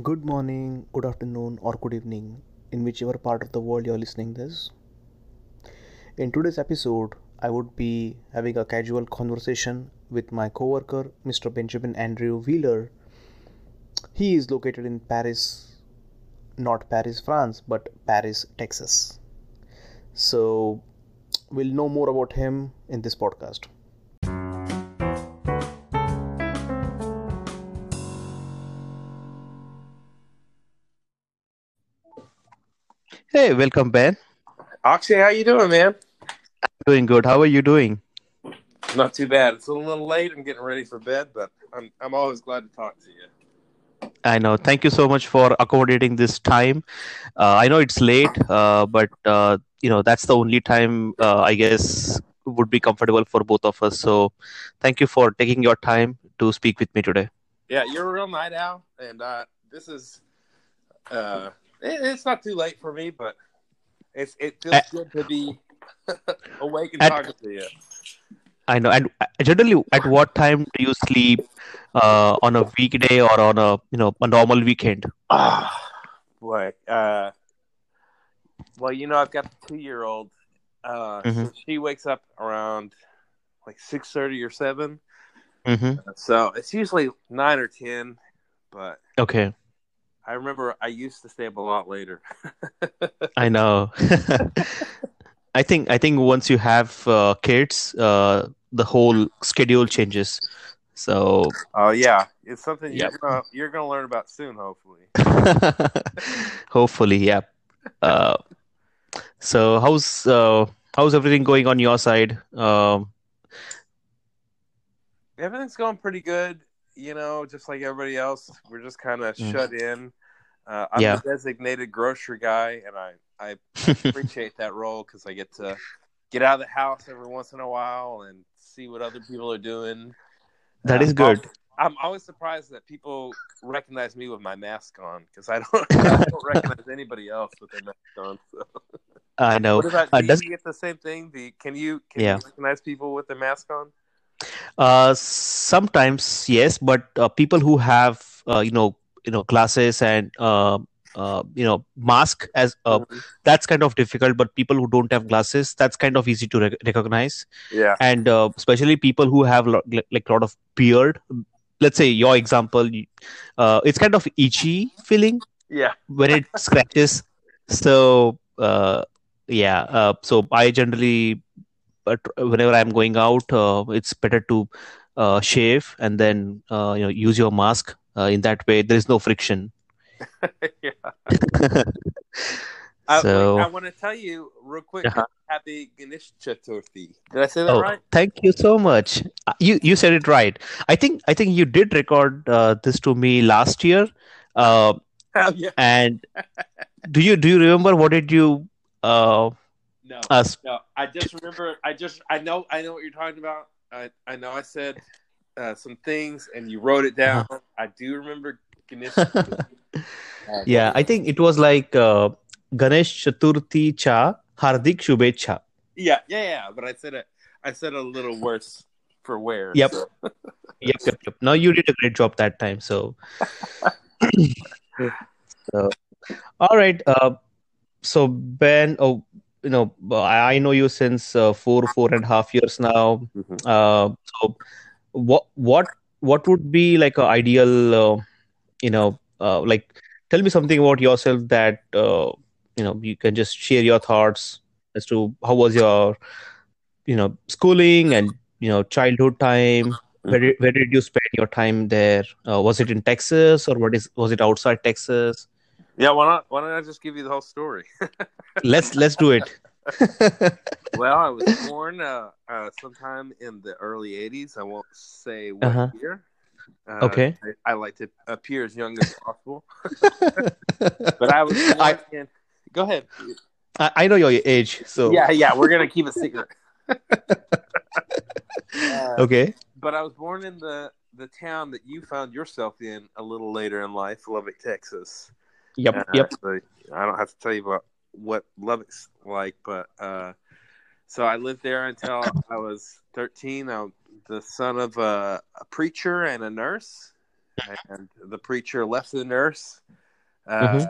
Good morning, good afternoon, or good evening, in whichever part of the world you're listening this. In today's episode, I would be having a casual conversation with my coworker, Mr. Benjamin Andrew Wheeler. He is located in Paris, not Paris, France, but Paris, Texas. So, we'll know more about him in this podcast. Hey, welcome, Ben. Akshay, how you doing, man? I'm doing good. How are you doing? Not too bad. It's a little late. I'm getting ready for bed, but I'm I'm always glad to talk to you. I know. Thank you so much for accommodating this time. Uh, I know it's late, uh, but uh, you know that's the only time uh, I guess would be comfortable for both of us. So, thank you for taking your time to speak with me today. Yeah, you're a real night owl, and uh, this is uh, it, it's not too late for me, but it's it feels good to be awake and At- talking to you. I know. And uh, generally, at what time do you sleep uh, on a weekday or on a you know a normal weekend? Ah, boy. Uh, well, you know, I've got a two year old. Uh, so Mhm. she wakes up around like six thirty or seven. Mm-hmm. So it's usually nine or ten, but Okay, I remember I used to stay up a lot later. I know. I think I think once you have uh, kids, uh, the whole schedule changes. So Oh yeah, it's something Yep. you're gonna you're gonna learn about soon, hopefully. hopefully, yeah. Uh, so how's uh, how's everything going on your side? Um, Everything's going pretty good, you know, just like everybody else. We're just kind of Mm. shut in. Uh, I'm Yeah. the designated grocery guy, and I I appreciate that role because I get to get out of the house every once in a while and see what other people are doing. that Uh, is good. I'm always surprised that people recognize me with my mask on because I don't, I don't recognize anybody else with their mask on. So. I know. What about Uh, do does you get the same thing? Do you, can you can Yeah. you recognize people with their mask on? Uh, sometimes yes, but uh, people who have uh, you know you know glasses and uh, uh, you know mask as uh, Mhm. that's kind of difficult. But people who don't have glasses, that's kind of easy to rec- recognize. Yeah. And uh, especially people who have lo- like a lot of beard. Let's say your example, uh, it's kind of itchy feeling Yeah. when it scratches. So uh, yeah, uh, so I generally, but whenever I'm going out, uh, it's better to uh, shave and then uh, you know use your mask. Uh, in that way, there is no friction. yeah. I, So- I want to tell you real quick. Uh-huh. Happy Ganesh Chaturthi. Did I say that Oh, right? thank you so much. Uh, You you said it right. I think I think you did record uh, this to me last year. Uh, Oh, yeah. and do you do you remember what did you uh, No. No. I just remember. I just. I know. I know what you're talking about. I. I know. I said uh, some things, and you wrote it down. Uh-huh. I do remember Ganesh. Yeah, I think it was like uh, Ganesh Chaturthi cha Hardik Shubhecha. Yeah. Yeah. Yeah. But I said it. I said a little worse for wear. Yep. so- Yep, yep, yep. Now you did a great job that time. So, so all right. Uh, so Ben, oh, you know, I, know you since uh, four, four and a half years now. Mhm. Uh, so what, what, what would be like a ideal, uh, you know, uh, like tell me something about yourself that uh, you know you can just share your thoughts as to how was your, you know, schooling and you know childhood time where did, where did you spend your time there? Uh, was it in Texas or what is was it outside Texas? Yeah. Why not? Why don't I just give you the whole story? Let's let's do it. Well, I was born uh, uh, sometime in the early '80s. I won't say what Uh-huh. year. Uh, Okay. I, I like to appear as young as possible, but I was I, in. Go ahead. I I know your age, so Yeah, yeah. We're gonna keep it secret. Uh, okay. but I was born in the the town that you found yourself in a little later in life, Lubbock, Texas. Yep, Uh, yep. so I don't have to tell you about what Lubbock's like, but uh, so I lived there until I was 13. I'm the son of a, a preacher and a nurse, and the preacher left the nurse uh,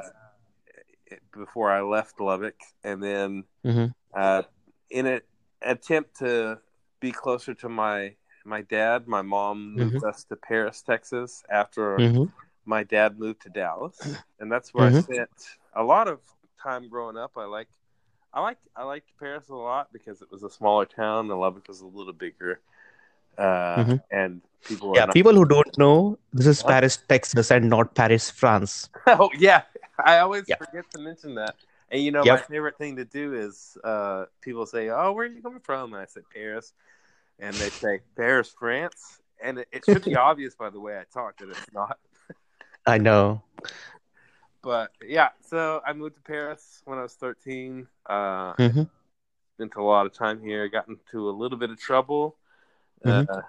before I left Lubbock, and then Mm-hmm. uh, in an attempt to be closer to my my dad, my mom moved us to Paris, Texas, after Mm-hmm. my dad moved to Dallas, and that's where I Mhm. spent a lot of time growing up. I like, I like, I liked Paris a lot because it was a smaller town, and Lubbock was a little bigger, uh, Mhm. and people. Yeah, not- people who don't know, this is What? Paris, Texas, and not Paris, France. oh yeah, I always Yeah. forget to mention that. And you know, Yep. my favorite thing to do is uh, people say, "Oh, where are you coming from?" And I say Paris, and they say Paris, France, and it, it should be obvious by the way I talk that it's not. I know. But yeah, so I moved to Paris when I was 13. Uh, Mm-hmm. spent a lot of time here. Got into a little bit of trouble. Mhm. Uh,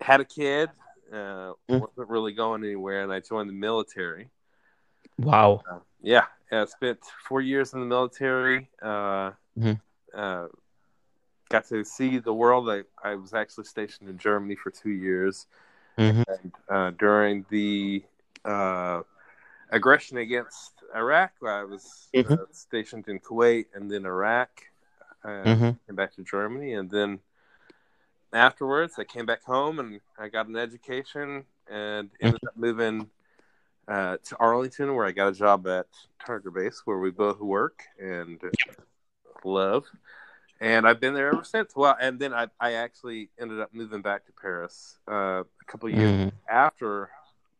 had a kid. Uh, Mm. wasn't really going anywhere, and I joined the military. Wow. Uh, yeah, I spent four years in the military. Uh, Mhm. uh, got to see the world. I, I was actually stationed in Germany for two years. Mm-hmm. And, uh, during the uh, aggression against Iraq, I was uh, Mhm. stationed in Kuwait and then Iraq. Uh, Mm-hmm. Came back to Germany, and then afterwards, I came back home and I got an education and ended up moving uh, to Arlington, where I got a job at Target Base, where we both work and love. And I've been there ever since. Well, and then I, I actually ended up moving back to Paris uh, a couple of years Mm-hmm.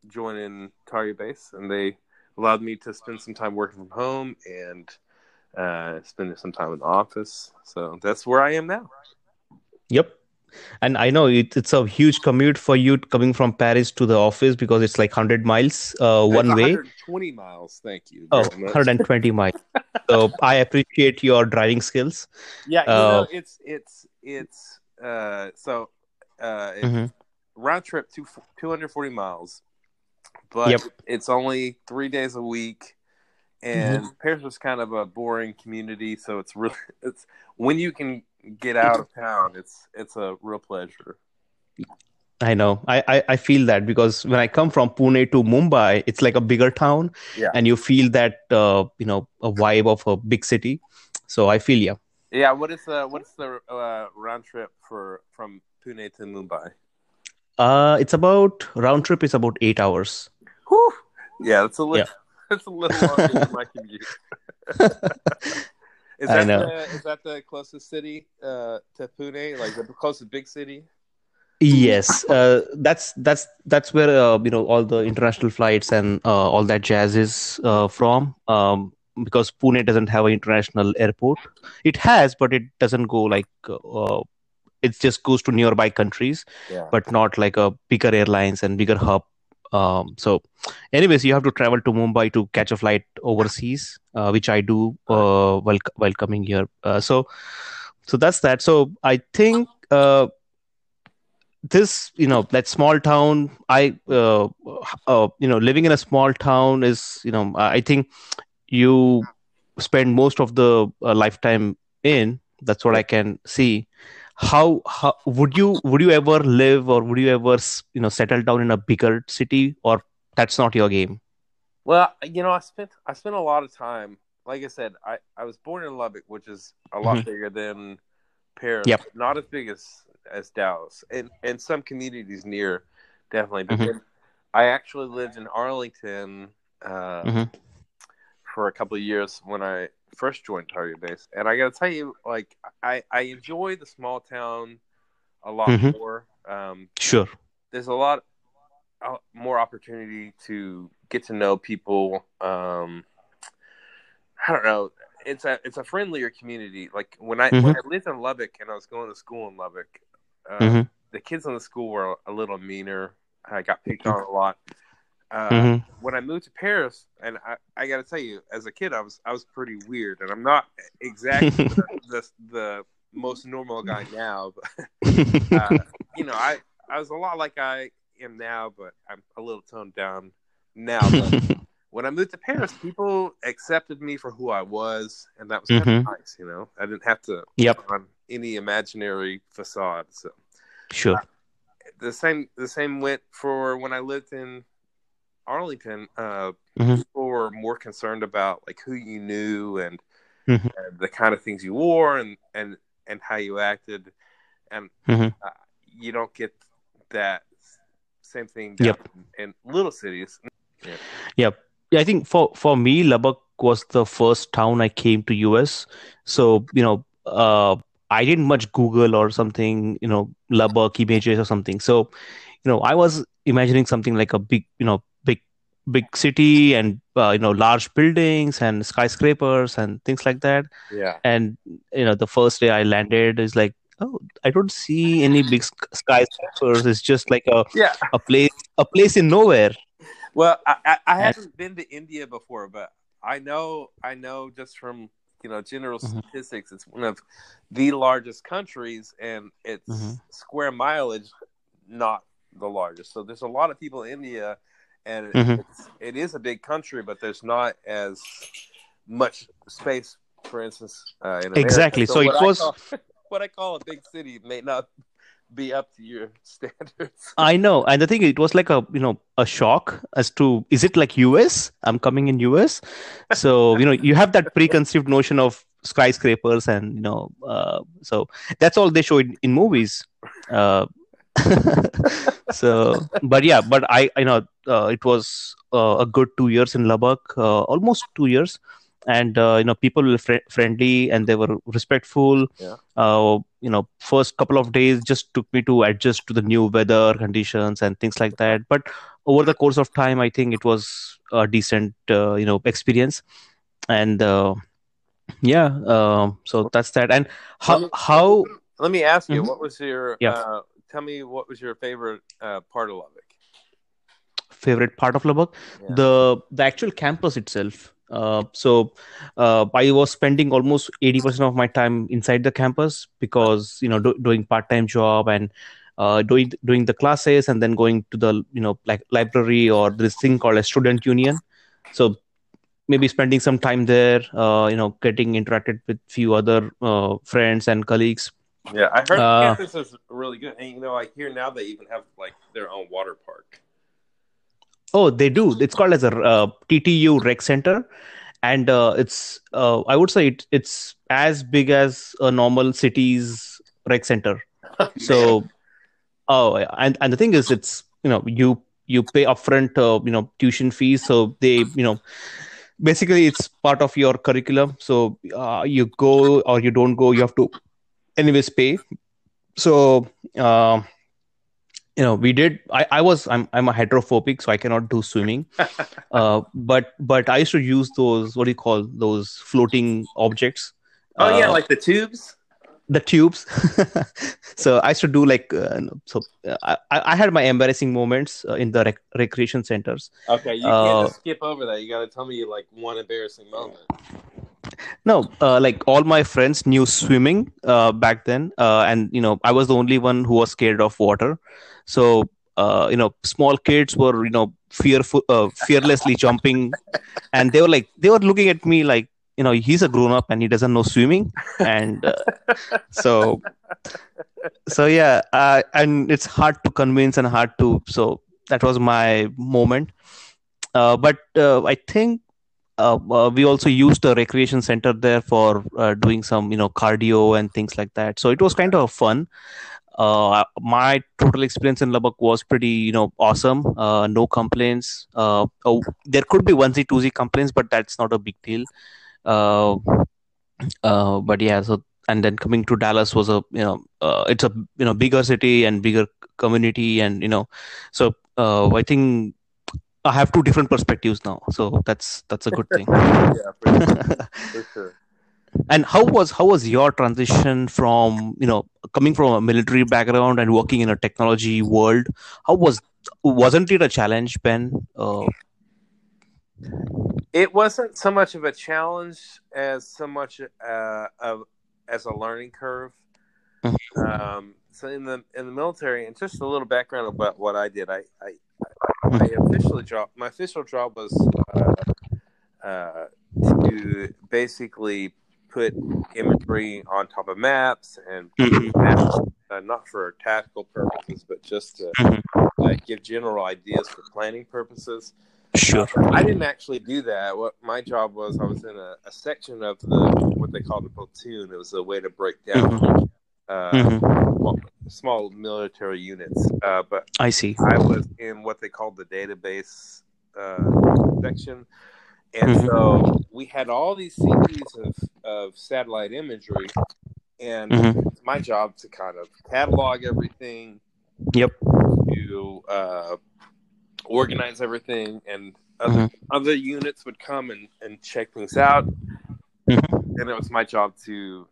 After joining Target Base, and they allowed me to spend some time working from home and uh, spending some time in the office. So that's where I am now. Yep. And I know it, it's a huge commute for you coming from Paris to the office because it's like 100 miles uh, one It's way. 120 miles. Thank you. Oh, 120 miles. So I appreciate your driving skills. Yeah, you Uh, know, it's it's it's uh so uh it's Mhm. round trip two, 240 miles. But Yep. it's only 3 days a week and Mm-hmm. Paris is kind of a boring community, so it's really it's when you can get out of town, it's it's a real pleasure. I know. I, I, I feel that because when I come from Pune to Mumbai, it's like a bigger town Yeah. and you feel that, uh, you know, a vibe of a big city. So I feel you. Yeah, what is the what's the uh, round trip for from Pune to Mumbai? Uh, it's about round trip is about eight hours. Whew. Yeah, that's a little Yeah. that's a little longer than my commute. Is I that know. the is that the closest city uh, to Pune? Like the closest big city? Yes, uh, that's that's that's where uh, you know all the international flights and uh, all that jazz is uh, from. Um, because Pune doesn't have an international airport. It has, but it doesn't go like uh, it just goes to nearby countries, Yeah. but not like a bigger airlines and bigger hub. Um, so, anyways, you have to travel to Mumbai to catch a flight overseas, uh, which I do uh, while while coming here. Uh, so, so that's that. So I think. Uh, this you know that small town i uh, uh, you know living in a small town is you know i think you spend most of the lifetime in that's what i can see how, how would you would you ever live or would you ever you know settle down in a bigger city or that's not your game Well, you know, I spent I spent a lot of time. Like I said, I, I was born in Lubbock, which is a lot Mhm. bigger than Paris. Yep. Not as big as as Dallas, and and some communities near, definitely. But Mhm. I actually lived in Arlington uh, Mhm. for a couple of years when I first joined Target Base, and I got to tell you, like I I enjoy the small town a lot Mhm. more. Um, sure there's a lot uh, more opportunity to get to know people. Um, I don't know. It's a it's a friendlier community. Like when I when I lived in Lubbock and I was going to school in Lubbock, uh, Mhm. the kids in the school were a little meaner. I got picked on a lot. Uh, Mhm. When I moved to Paris, and I, I got to tell you, as a kid, I was I was pretty weird, and I'm not exactly the, the the most normal guy now, but uh, you know, I I was a lot like I am now, but I'm a little toned down now. But when I moved to Paris, people accepted me for who I was, and that was kind Mhm. of nice. You know, I didn't have to Yep. put on any imaginary facade. So sure the same the same went for when I lived in Arlington. Uh, Mhm. People were more concerned about like who you knew and, Mhm. and the kind of things you wore and and and how you acted, and Mhm. uh, you don't get that same thing Yep. down in little cities. Yeah, I think for for me, Lubbock was the first town I came to US. So you know, uh, I didn't much Google or something. You know, Lubbock images or something. So you know, I was imagining something like a big, you know, big city and uh, you know large buildings and skyscrapers and things like that. Yeah, And you know, the first day I landed is like, oh, I don't see any big skyscrapers. It's just like a yeah. a place a place in nowhere. Well, I, I, I And- haven't been to India before, but I know I know just from you know general Mhm. statistics, it's one of the largest countries, and its Mhm. square mileage not the largest. So there's a lot of people in India, and Mhm. it's, it is a big country, but there's not as much space, for instance, uh, in. Exactly. So it what I was- call- what I call a big city may not be up to your standards. I know, and the thing it was like a you know a shock as to is it like US? I'm coming in US, so you know you have that preconceived notion of skyscrapers and you know uh, so that's all they show in, in movies. Uh, so, but yeah, but I you know uh, it was uh, a good two years in Lubbock, uh, almost two years, and uh, you know people were fr- friendly and they were respectful. Yeah. Uh, you know, first couple of days just took me to adjust to the new weather conditions and things like that. But over the course of time, I think it was a decent uh, you know experience, and uh, yeah, uh, so that's that. And how Let me- how Let me ask you, Mhm. what was your? Yeah. Uh, tell me what was your favorite uh, part of Lubbock? Favorite part of Lubbock? Yeah. the the actual campus itself uh, so uh, i was spending almost 80% of my time inside the campus because you know do, doing part-time job and uh, doing doing the classes and then going to the you know like library or this thing called a student union so maybe spending some time there uh, you know getting interacted with few other uh, friends and colleagues Yeah, I heard Uh, campus is really good, and you know, I hear now they even have like their own water park. Oh, they do. It's called as a uh, TTU Rec Center, and uh, it's uh, I would say it, it's as big as a normal city's rec center. So, oh, and and the thing is, it's you know you you pay upfront uh, you know tuition fees, so they you know basically it's part of your curriculum. So uh, you go or you don't go, you have to anyways pay. So. You know we did i i was i'm i'm a hydrophobic so i cannot do swimming uh but but i used to use those what do you call those floating objects oh yeah, Uh, like the tubes. the tubes so i used to do like uh, so uh, i i had my embarrassing moments uh, in the rec- recreation centers Okay, you can't Uh, just skip over that. You got to tell me like one embarrassing moment. No uh, like all my friends knew swimming uh, back then uh, and you know i was the only one who was scared of water. So uh, you know small kids were you know fearful uh, fearlessly jumping and they were like they were looking at me like you know he's a grown up and he doesn't know swimming and uh, so so yeah and it's hard to convince and hard to so that was my moment. But i think uh, uh, we also used the recreation center there for uh, doing some you know cardio and things like that so it was kind of fun uh, my total experience in Lubbock was pretty, you know, awesome. Uh, no complaints. Uh, oh, there could be onesie twosie complaints, but that's not a big deal. But yeah, so and then coming to Dallas was a, you know, it's a you know bigger city and bigger community, and you know, so I think I have two different perspectives now. So that's that's a good thing. Yeah, for sure. for sure. And how was how was your transition from you know coming from a military background and working in a technology world? How was wasn't it a challenge, Ben? Uh, It wasn't so much of a challenge as so much uh, of as a learning curve. Mhm. Um, so in the in the military, and just a little background about what I did. I I, I officially job my official job was uh, uh, to basically put imagery on top of maps and maps, uh, not for tactical purposes, but just to uh, give general ideas for planning purposes. Sure. I didn't actually do that. What my job was, I was in a, a section of the what they called a platoon. It was a way to break down Mhm. Small, military units. Uh, but I see. I was in what they called the database uh, section, and Mhm. so we had all these CDs of, of satellite imagery, and Mhm. it's my job to kind of catalog everything, Yep. to uh, organize everything, and other, other units would come and, and check things out, Mhm. and it was my job to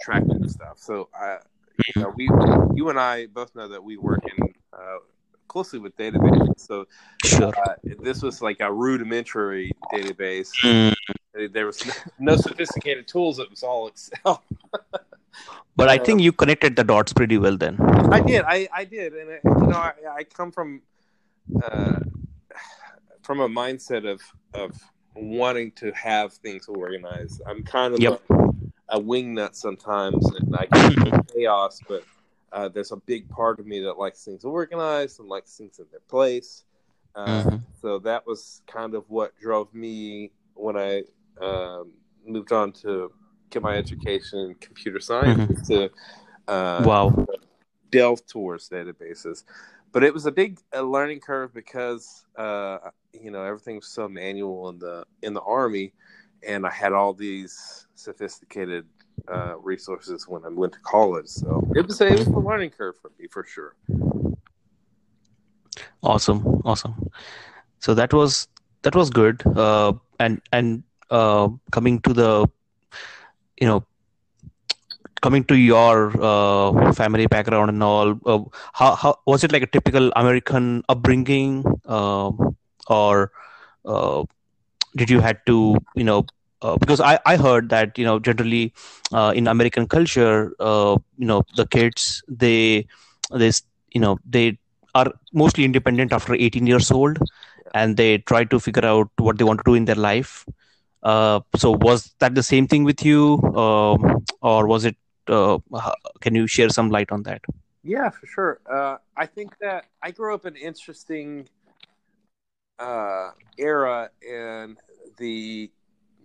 track that stuff. So I, you know, we, you and I both know that we work in uh, closely with databases. So Sure. uh, this was like a rudimentary database. Mm. There was no sophisticated tools. It was all Excel. But I think you connected the dots pretty well then. I did. I, I did, and it, you know, I, I come from uh, from a mindset of of wanting to have things organized. I'm kind of Yep. A wingnut sometimes, and I can be chaos. But uh, there's a big part of me that likes things organized and likes things in their place. Uh, Mhm. So that was kind of what drove me when I um, moved on to get my education in computer science to uh, Wow. delve towards databases. But it was a big learning curve because uh, you know everything was so manual in the in the army, and I had all these sophisticated uh, resources when I went to college. So it was a, it was a learning curve for me for sure. Awesome. Awesome. So that was that was good. Uh, and and uh, coming to the, you know, coming to your uh, family background and all, uh, how how was it like a typical American upbringing, um, or uh, did you had to you know? Uh, because I, I heard that you know generally uh, in American culture uh, you know the kids they they you know they are mostly independent after 18 years old and they try to figure out what they want to do in their life uh, so was that the same thing with you um, or was it uh, can you share some light on that Yeah, for sure. Uh, I think that I grew up in interesting uh, era in the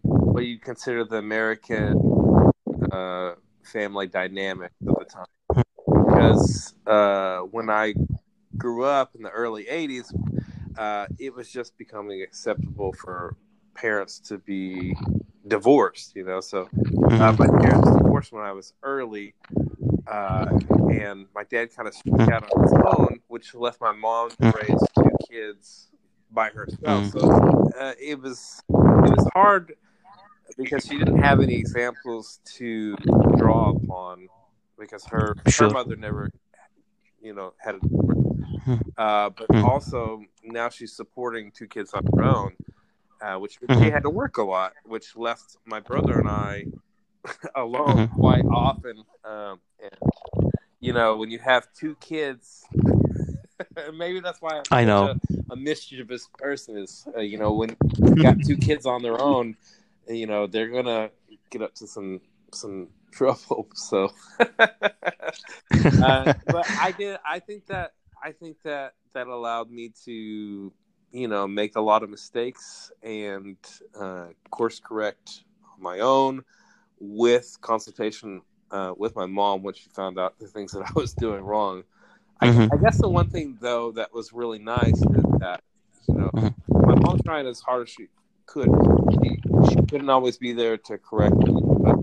what you consider the American uh, family dynamic of the time. Because uh, when I grew up in the early '80s, uh, it was just becoming acceptable for parents to be divorced. You know, so uh, my parents divorced when I was early, uh, and my dad kind of struck out on his own, which left my mom to raise two kids by herself. So uh, it was it was hard because she didn't have any examples to draw upon because her Sure. her mother never, you know, had a. Hmm. Uh, but Hmm. also now she's supporting two kids on her own, uh, which Mhm. she had to work a lot, which left my brother and I alone Mhm. quite often. Um, and you know, when you have two kids, maybe that's why I'm I know. A, a mischievous person is. Uh, you know, when you got two kids on their own, you know they're gonna get up to some some trouble. So, uh, but I did. I think that I think that that allowed me to, you know, make a lot of mistakes and uh, course correct on my own with consultation uh, with my mom when she found out the things that I was doing wrong. I, Mhm. I guess the one thing though that was really nice is that you know Mhm. my mom tried as hard as she could. She, she couldn't always be there to correct me, but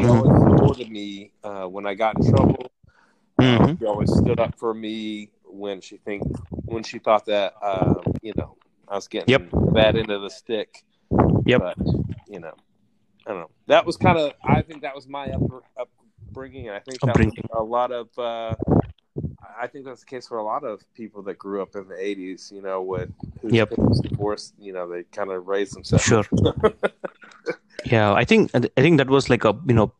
she always supported me uh, when I got in trouble. Mhm. She always stood up for me when she think when she thought that um, you know I was getting Yep. bad end of the stick. Yep. But you know, I don't know. That was kind of I think that was my upper, upbringing. And I think that was a lot of. Uh, I think that's the case for a lot of people that grew up in the '80s. You know, with whose Yep. divorced. You know, they kind of raised themselves. Sure. yeah i think i think that was like a you know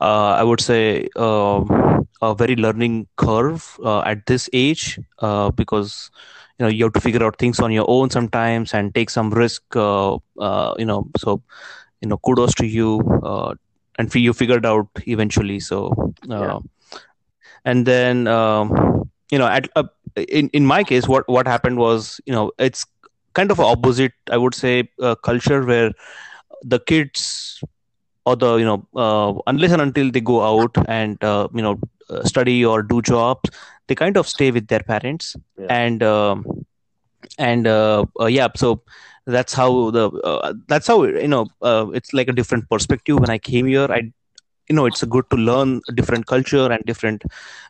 uh, i would say um, a very learning curve uh, at this age uh, because you know you have to figure out things on your own sometimes and take some risk uh, uh, you know so you know kudos to you uh, and you figured out eventually so uh, Yeah. And then um, you know at uh, in in my case what what happened was you know it's kind of opposite, I would say, uh, culture where the kids or the you know uh, unless and until they go out and uh, you know uh, study or do jobs, they kind of stay with their parents Yeah. and um, and uh, uh, yeah, so that's how the uh, that's how you know uh, it's like a different perspective. When I came here, I you know it's good to learn different culture and different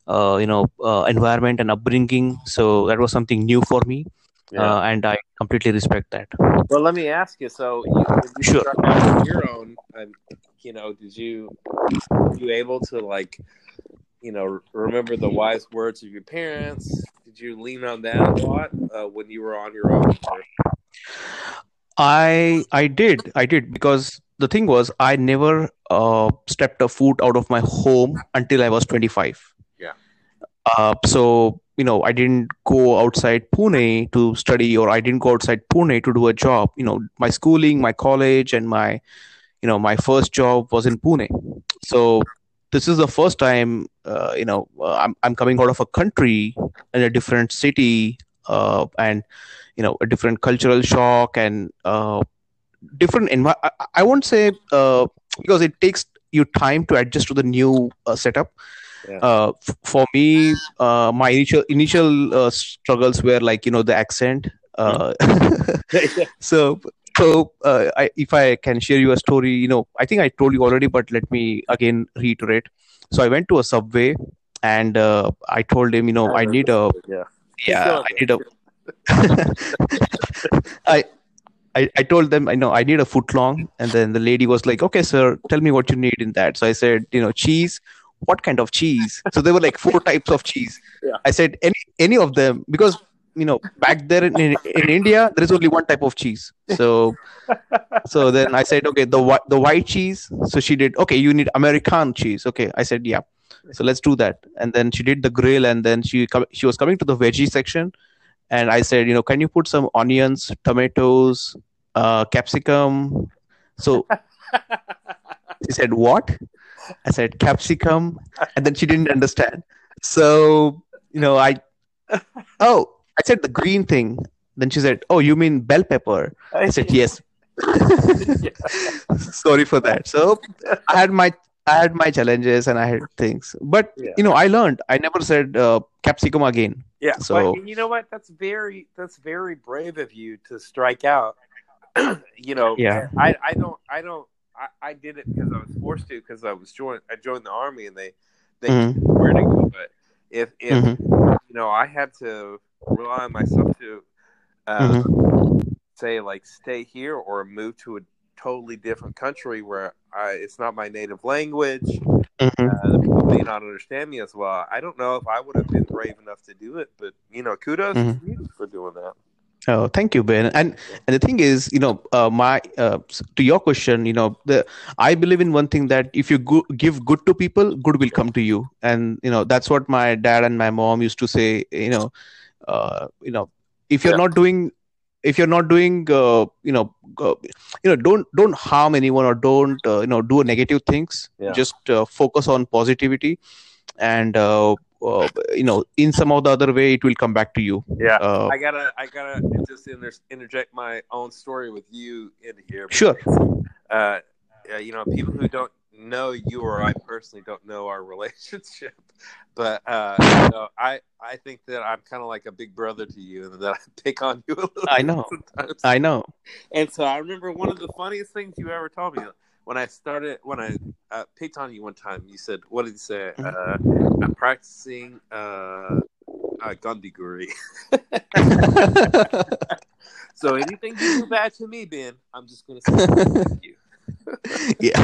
uh, you know uh, environment and upbringing. So that was something new for me, Yeah. uh, and I completely respect that. well, let me ask you. So, you, you Sure. your own, um, you know, did you were you able to like, you know, remember the wise words of your parents? Did you lean on that a lot uh, when you were on your own? I I did I did because the thing was I never uh, stepped a foot out of my home until I was 25. Yeah. Uh, so you know I didn't go outside Pune to study or I didn't go outside Pune to do a job. You know my schooling, my college, and my you know my first job was in Pune. So this is the first time uh, you know uh, I'm I'm coming out of a country in a different city uh, and you know a different cultural shock and uh, different envi- I, I won't say uh, because it takes you time to adjust to the new uh, setup. Yeah. uh, f- for me uh, my initial initial uh, struggles were like you know the accent uh, so so uh, I, if i can share you a story you know i think i told you already but let me again reiterate. So i went to a subway and uh, i told him you know i need a yeah. yeah i need a I, I I told them I know I need a foot long, and then the lady was like, "Okay, sir, tell me what you need in that." So I said, "You know, cheese. What kind of cheese?" So there were like four types of cheese. Yeah. I said any any of them because you know back there in, in, in India there is only one type of cheese. So so then I said, "Okay, the the white cheese." So she did. Okay, you need American cheese. Okay, I said, "Yeah." So let's do that. And then she did the grill, and then she she was coming to the veggie section and I said, you know, can you put some onions, tomatoes, uh, capsicum? So she said, what? I said, capsicum, and then she didn't understand. So you know, I oh, I said the green thing. Then she said, oh, you mean bell pepper? I said, yes. Sorry for that. So I had my I had my challenges and I had things, but Yeah. you know, I learned. I never said uh, capsicum again. Yeah. So- but you know what? That's very that's very brave of you to strike out. you know, Yeah. I, I don't I don't I, I did it because I was forced to because I was joined I joined the army and they they Mhm. told where to go. But if if Mhm. you know I had to rely on myself to uh, Mhm. say like stay here or move to a totally different country where I, it's not my native language Mhm. uh, people may not understand me as well. I don't know if I would have been brave enough to do it, but you know, kudos Mhm. to you for doing that. Oh, thank you, Ben. And and the thing is, you know, uh, my uh, to your question, you know, the I believe in one thing that if you go, give good to people, good will come to you, and you know that's what my dad and my mom used to say. You know, uh, you know, if you're Yeah. not doing, if you're not doing, uh, you know, uh, you know, don't don't harm anyone or don't uh, you know do negative things. Yeah. Just uh, focus on positivity, and uh, uh, you know, in some or the other way, it will come back to you. Yeah, Uh, I gotta, I gotta just inter- interject my own story with you in here. Sure. Uh, yeah, you know, people who don't know you or I personally don't know our relationship, but uh, you know, I, I think that I'm kind of like a big brother to you, and that I pick on you a little. I know. Sometimes. I know. And so I remember one of the funniest things you ever told me when I started when I uh, picked on you one time. You said, "What did you say? Uh, I'm practicing uh, uh, Gandhigiri." so anything you do bad to me, Ben, I'm just gonna say thank you. yeah.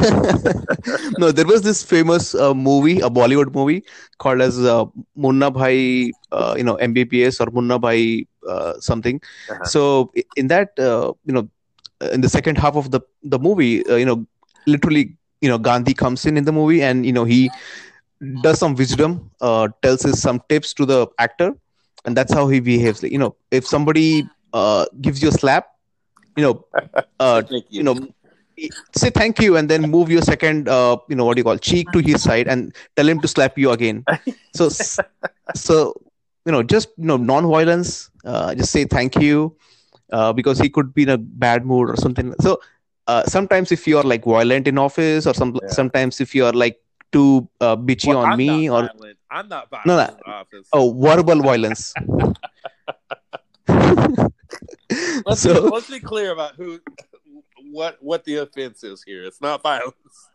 no, there was this famous uh, movie, a Bollywood movie called as uh, Munna Bhai, uh, you know, MBBS or Munna Bhai uh, something. Uh-huh. So in that, uh, you know, in the second half of the the movie, uh, you know, literally, you know, Gandhi comes in in the movie and you know he does some wisdom, uh, tells us some tips to the actor, and that's how he behaves. Like, you know, if somebody uh, gives you a slap, you know, uh, you know say thank you and then move your second uh, you know what do you call cheek to his side and tell him to slap you again so so you know just you know non-violence uh, just say thank you uh, because he could be in a bad mood or something so uh, sometimes if you are like violent in office or some Yeah. sometimes if you are like too uh, bitchy Well, on I'm me or violent. I'm not violent No, no. in office. oh verbal violence let's, so be, let's be clear about who, what, what the offense is here. It's not violence.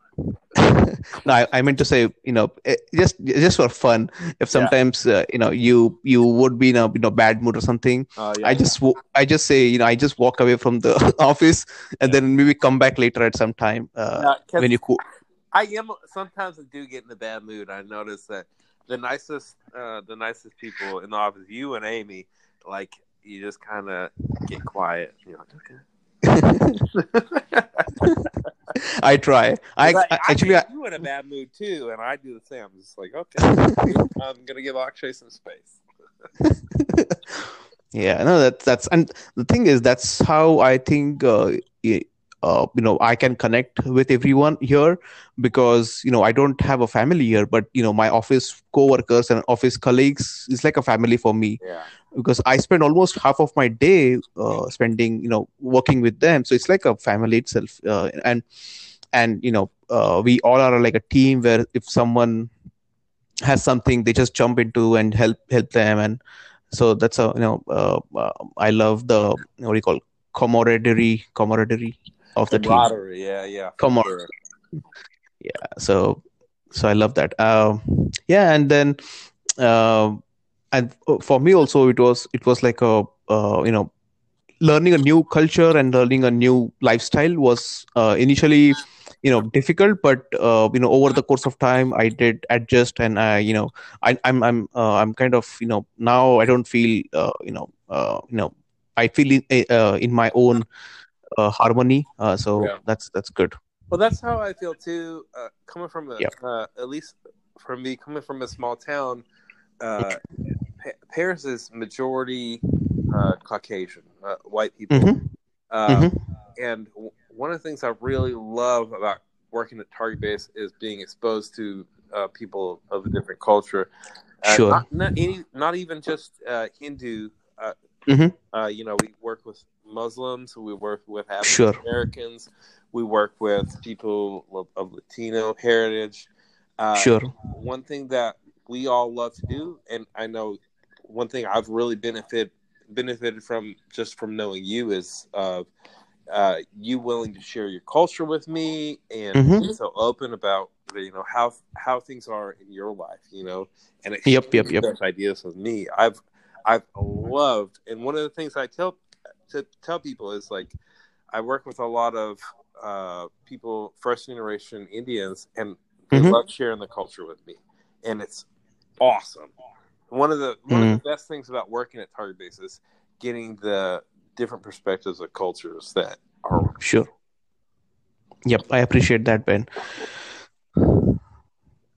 no I, I meant to say you know just just for fun if Yeah. sometimes uh, you know you you would be in a you know bad mood or something Oh yeah. I just wo- I just say you know I just walk away from the office and then maybe come back later at some time uh, Yeah, 'cause when you cool. I am sometimes I do get in a bad mood. I notice that the nicest, uh, the nicest people in the office, you and Amy, like you just kind of get quiet. You're like, okay. I try. I, But I actually I, you in a bad mood too, and I do the same. I'm just like, okay, I'm gonna give Akshay some space. yeah no that's that's and the thing is that's how I think uh, y- uh, you know I can connect with everyone here because you know I don't have a family here but you know my office co-workers and office colleagues is like a family for me Yeah, because I spend almost half of my day uh, spending, you know, working with them. So it's like a family itself, uh, and and you know, uh, we all are like a team where if someone has something, they just jump into and help help them, and so that's a you know, uh, uh, I love the what do you call camaraderie camaraderie of the team. Yeah, yeah. camaraderie. Yeah, so so i love that um yeah and then um and for me also it was it was like a uh, you know learning a new culture and learning a new lifestyle was uh, initially you know difficult but uh, you know over the course of time i did adjust and i you know I, i'm i'm uh, i'm kind of you know now i don't feel uh, you know uh, you know i feel in, uh, in my own uh, harmony uh, so Yeah. that's that's good Well, that's how I feel too. Uh, coming from a, Yep. uh, at least for me, coming from a small town, uh, Paris is majority uh, Caucasian, uh, white people. Mhm. Uh, Mhm. And w- one of the things I really love about working at Target Base is being exposed to uh, people of a different culture. Uh, Sure. Not, not, any, not even just uh, Hindu. Uh, you know, we work with Muslims. We work with African Sure. Americans. We work with people of, of Latino heritage. Uh, sure One thing that we all love to do, and I know one thing I've really benefit benefited from just from knowing you is uh, uh, you willing to share your culture with me and Mhm. be so open about you know how how things are in your life, you know, and Yep, yep, yep. ideas with me. I've I've loved, and one of the things I tell to tell people is like I work with a lot of uh, people, first generation Indians, and they Mhm. love sharing the culture with me, and it's awesome. One of the one of Mm. the best things about working at Target Base is getting the different perspectives of cultures that are Sure. Yep, I appreciate that, Ben.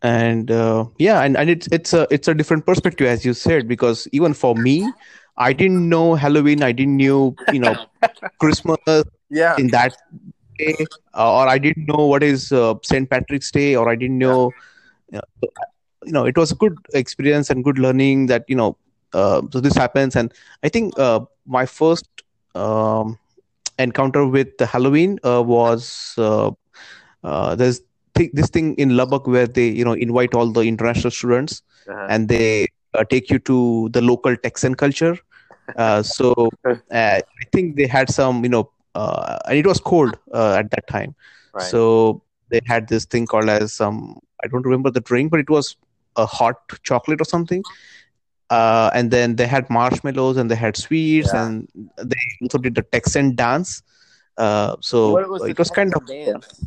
And uh, yeah, and, and it's it's a it's a different perspective as you said because even for me, I didn't know Halloween. I didn't know you know Christmas yeah in that day, uh, or I didn't know what is uh, Saint Patrick's Day, or I didn't know. You know, you know, it was a good experience and good learning that you know. Uh, so this happens, and I think uh, my first um, encounter with the Halloween uh, was uh, uh, there's th- this thing in Lubbock where they you know invite all the international students Uh-huh. and they uh, take you to the local Texan culture. Uh, so uh, I think they had some you know uh, and it was cold uh, at that time. right. So they had this thing called as some I don't remember the drink, but it was a hot chocolate or something. Uh, and then they had marshmallows and they had sweets Yeah. and they also did the Texan dance. Uh, so was it was kind of dance?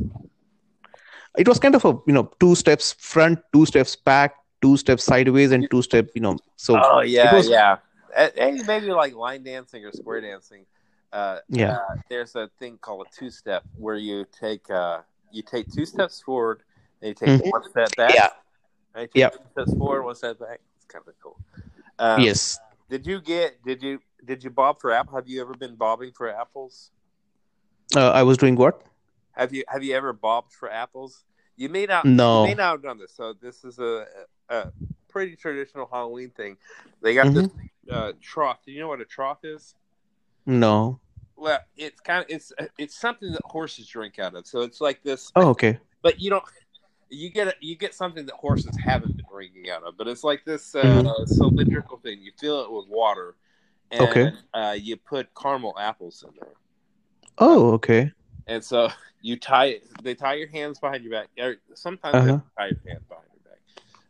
it was kind of a you know two steps front, two steps back, two steps sideways, and two step you know. So Oh yeah, was- yeah. Uh, hey, maybe like line dancing or square dancing. Uh, Yeah. uh, there's a thing called a two step where you take uh, you take two steps forward, and you take Mhm. one step back. yeah, take Yep. steps forward, one step back. It's kind of cool. Um, yes. Did you get? Did you? Did you bob for apple? Have you ever been bobbing for apples? Uh, I was doing what? Have you Have you ever bobbed for apples? You may not. No. You may not have done this. So this is a, a pretty traditional Halloween thing. They got Mhm. this uh, trough. Do you know what a trough is? No. Well, it's kind of it's it's something that horses drink out of. So it's like this, Oh, okay. but you don't. You get you get something that horses haven't been drinking out of, but it's like this uh, Mhm. cylindrical thing. You fill it with water, and Okay. uh, you put caramel apples in there. Oh, okay. And so you tie it. They tie your hands behind your back. Or sometimes Uh-huh. they tie your hands behind your back.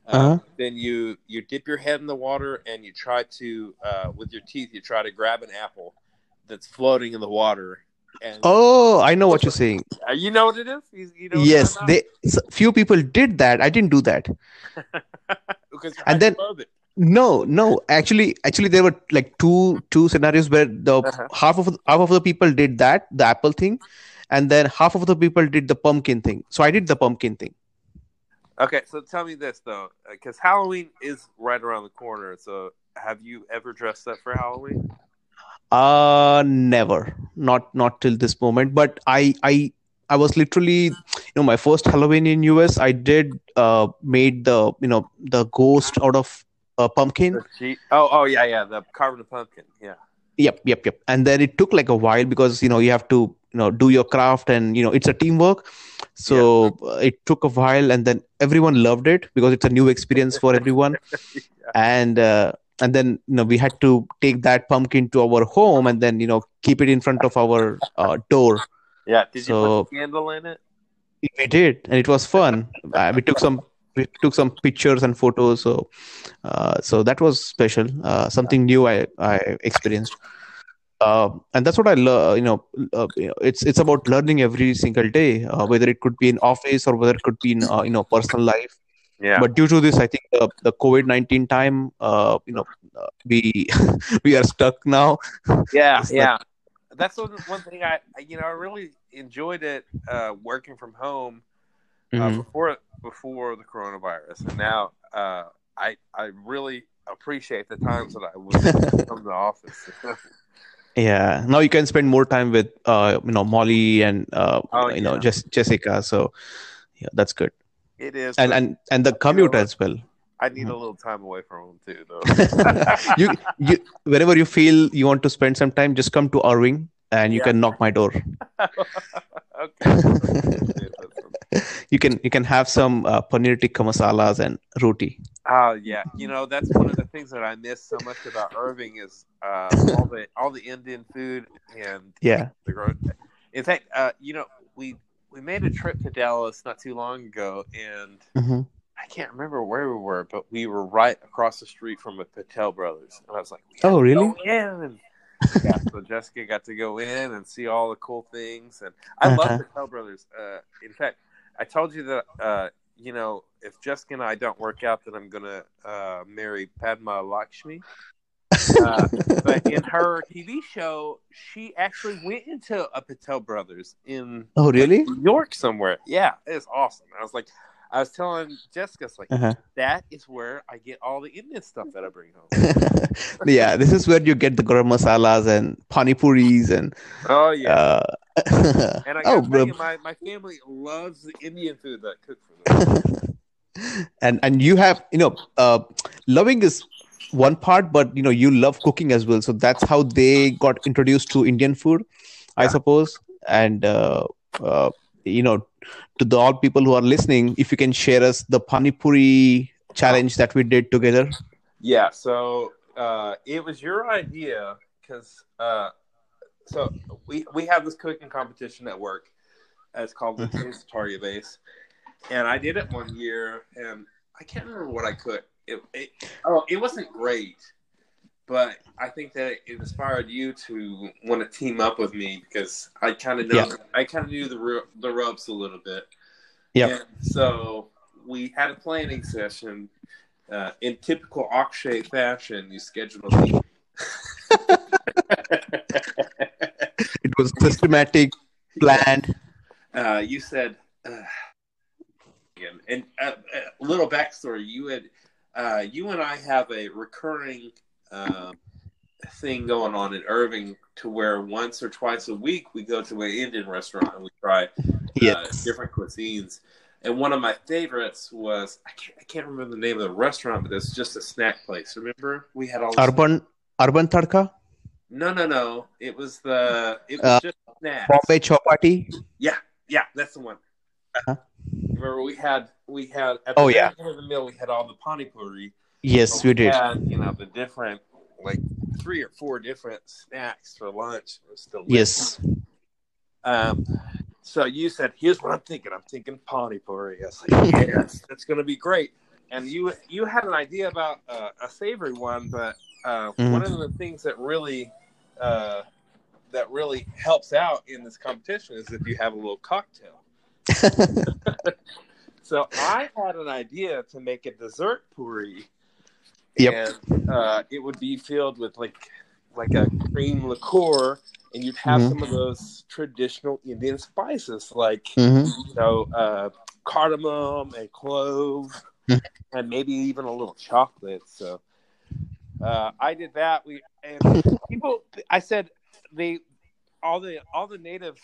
Uh, Uh-huh. Then you you dip your head in the water and you try to uh, with your teeth you try to grab an apple that's floating in the water. And Oh, I know what you're saying. Uh, you know what it is? You, know Yes, they few people did that. I didn't do that. because and I then-. No, no. Actually, actually, there were like two two scenarios where the Uh-huh. half of half of the people did that, the apple thing, and then half of the people did the pumpkin thing. So I did the pumpkin thing. Okay, so tell me this though, because Halloween is right around the corner. So have you ever dressed up for Halloween? Uh never. Not not till this moment. But I I I was literally, you know, my first Halloween in US, I did uh made the, you know, the ghost out of a pumpkin. Oh, oh yeah, yeah, the carving a pumpkin. Yeah. Yep, yep, yep. And then it took like a while because, you know, you have to, you know, do your craft and, you know, it's a teamwork. So uh, it took a while and then everyone loved it because it's a new experience for everyone. Yeah. And uh and then you know we had to take that pumpkin to our home and then you know keep it in front of our uh, door Yeah. Did you So- put a candle in it? we did and it was fun uh, we took some we took some pictures and photos so uh, so that was special uh, something new i i experienced uh, and that's what i love you know uh, it's it's about learning every single day uh, whether it could be in office or whether it could be in uh, you know personal life Yeah. but due to this i think the, the covid-19 time uh, you know uh, we we are stuck now yeah, It's yeah. That's one, one thing I, you know, I really enjoyed it uh, working from home uh, Mhm. before before the coronavirus, and now uh, I I really appreciate the times that I was from the office. yeah now you can spend more time with uh, you know molly and uh, Oh, you know just jessica so yeah that's good it is, and and and the commute as well. I need a little time away from them too, though. you you whenever you feel you want to spend some time just come to irving and you Yeah. can knock my door. You can you can have some uh, paneer tikka masalas and roti. Oh yeah, you know that's one of the things that I miss so much about Irving is uh, all the all the Indian food and yeah. the In fact, uh, you know we we made a trip to Dallas not too long ago, and Mhm. I can't remember where we were, but we were right across the street from a Patel Brothers, and I was like, Oh, really? In. Yeah, so Jessica got to go in and see all the cool things, and I love Uh-huh. Patel Brothers. Uh, in fact, I told you that uh, you know if Jessica and I don't work out, then I'm gonna uh, marry Padma Lakshmi. Uh, but in her TV show, she actually went into a Patel Brothers in oh really New York somewhere. Yeah, it's awesome. I was like, I was telling Jessica, it's like uh-huh. that is where I get all the Indian stuff that I bring home. yeah this is where you get the garam masalas and pani puris and Oh yeah, uh, and I oh you, my, my family loves the Indian food that I cook for them. and and you have you know uh, loving is one part but you know you love cooking as well. So that's how they got introduced to indian food i suppose. And uh, uh, you know to the all people who are listening if you can share us the pani puri challenge that we did together. Yeah, so uh, it was your idea because uh, so we we have this cooking competition at work. It's called the Taste Target Base, and I did it one year, and I can't remember what I cooked. It, it oh, it wasn't great, but I think that it inspired you to want to team up with me because I kind of know Yeah. I kind of knew the the ropes a little bit. Yeah. So we had a planning session. Uh, in typical Akshay fashion, you schedule a meeting. it was systematic planned uh, you said, uh, and, and uh, a little backstory. You had, uh, you and I have a recurring um thing going on in Irving, to where once or twice a week we go to an Indian restaurant and we try uh, yes different cuisines. And one of my favorites was I can't, I can't remember the name of the restaurant, but it's just a snack place. Remember, we had all urban urban tadka No, no, no. It was the it was Uh, just snacks. Bombay Chowpatty. Yeah, yeah, that's the one. Uh-huh. Remember we had we had at Oh, the yeah. end of the meal we had all the pani puri. Yes, but we did. Had, you know the different like three or four different snacks for lunch. It was delicious. Yes. Um, so you said, "Here's what I'm thinking. I'm thinking pani puri." I was like, "Yes, that's going to be great." And you you had an idea about uh, a savory one, but uh, Mhm. one of the things that really uh, that really helps out in this competition is if you have a little cocktail. So I had an idea to make a dessert puri. Yep. And uh, it would be filled with like like a cream liqueur, and you'd have Mhm. some of those traditional Indian spices like Mhm. you know uh, cardamom and clove, Mhm. and maybe even a little chocolate. So uh, I did that. We and people. I said they all the all the native